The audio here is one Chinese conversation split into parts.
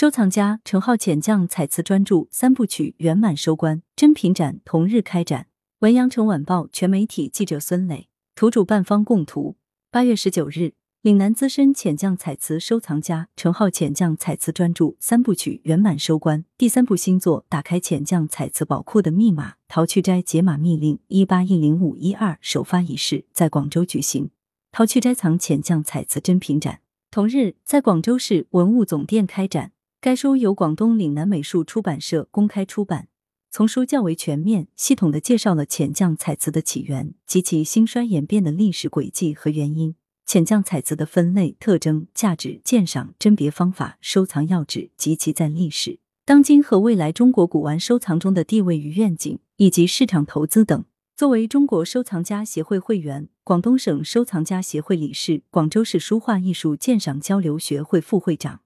收藏家陈浩浅将彩瓷专著三部曲圆满收官，珍品展同日开展。文阳城晚报全媒体记者孙磊，图主办方供图。八月十九日。岭南资深浅绛彩瓷收藏家陈浩浅绛彩瓷专著三部曲圆满收官，第三部新作打开浅绛彩瓷宝库的密码——陶去斋解码密令一八一零五一二首发仪式在广州举行。陶去斋藏浅绛彩瓷珍品展同日在广州市文物总店开展。该书由广东岭南美术出版社公开出版，丛书较为全面、系统的介绍了浅绛彩瓷的起源及其兴衰演变的历史轨迹和原因。浅绛彩瓷的分类特征、价值鉴赏、甄别方法、收藏要旨及其在历史、当今和未来中国古玩收藏中的地位与愿景，以及市场投资等。作为中国收藏家协会会员、广东省收藏家协会理事、广州市书画艺术鉴赏交流学会副会长，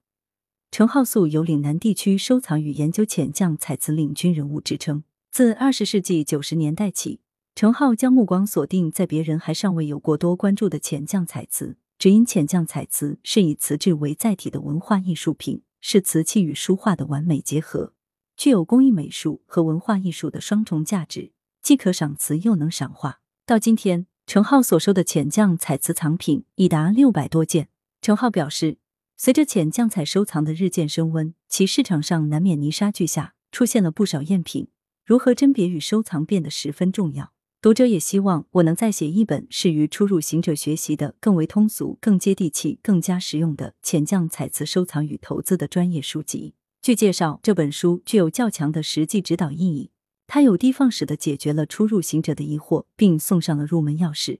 陈浩素有岭南地区收藏与研究浅匠彩瓷领军人物之称。自二十世纪九十年代起。陈浩将目光锁定在别人还尚未有过多关注的浅绛彩瓷，只因浅绛彩瓷是以瓷质为载体的文化艺术品，是瓷器与书画的完美结合，具有工艺美术和文化艺术的双重价值，既可赏瓷又能赏画。到今天，陈浩所收的浅绛彩瓷藏品已达六百多件。陈浩表示，随着浅绛彩收藏的日渐升温，其市场上难免泥沙俱下，出现了不少赝品，如何甄别与收藏变得十分重要。读者也希望我能再写一本适于初入行者学习的、更为通俗、更接地气、更加实用的浅绛彩瓷收藏与投资的专业书籍。据介绍，这本书具有较强的实际指导意义，它有的放矢的解决了初入行者的疑惑，并送上了入门钥匙，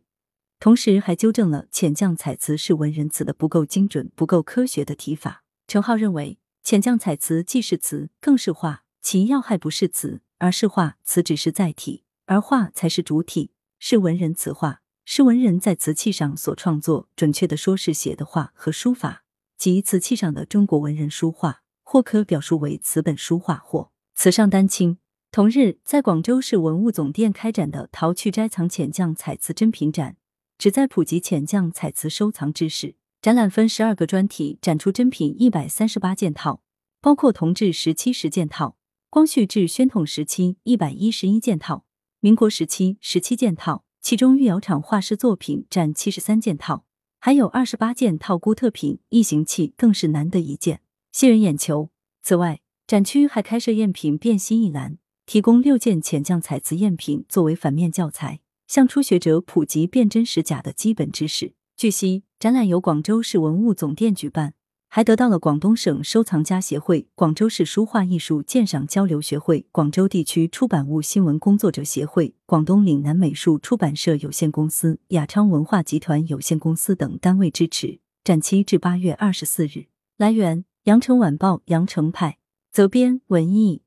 同时还纠正了浅绛彩瓷是文人瓷的不够精准、不够科学的提法。陈浩认为，浅绛彩瓷既是瓷，更是画，其要害不是瓷，而是画，瓷只是载体。而画才是主体，是文人词画，是文人在瓷器上所创作。准确的说，是写的画和书法，即瓷器上的中国文人书画，或可表述为瓷本书画或瓷上丹青。同日，在广州市文物总店开展的陶去斋藏浅绛彩瓷珍品展，旨在普及浅匠彩瓷收藏知识。展览分十二个专题，展出珍品一百三十八件套，包括同治时期十件套，光绪至宣统时期一百一十一件套。民国时期十七件套，其中御窑厂画师作品占七十三件套，还有二十八件套孤特品，异形器更是难得一见，吸人眼球。此外，展区还开设赝品辨析一栏，提供六件浅匠彩瓷赝品作为反面教材，向初学者普及辨真实假的基本知识。据悉，展览由广州市文物总店举办。还得到了广东省收藏家协会、广州市书画艺术鉴赏交流学会、广州地区出版物新闻工作者协会、广东岭南美术出版社有限公司、雅昌文化集团有限公司等单位支持。展期至八月二十四日。来源：羊城晚报羊城派，责编：文艺。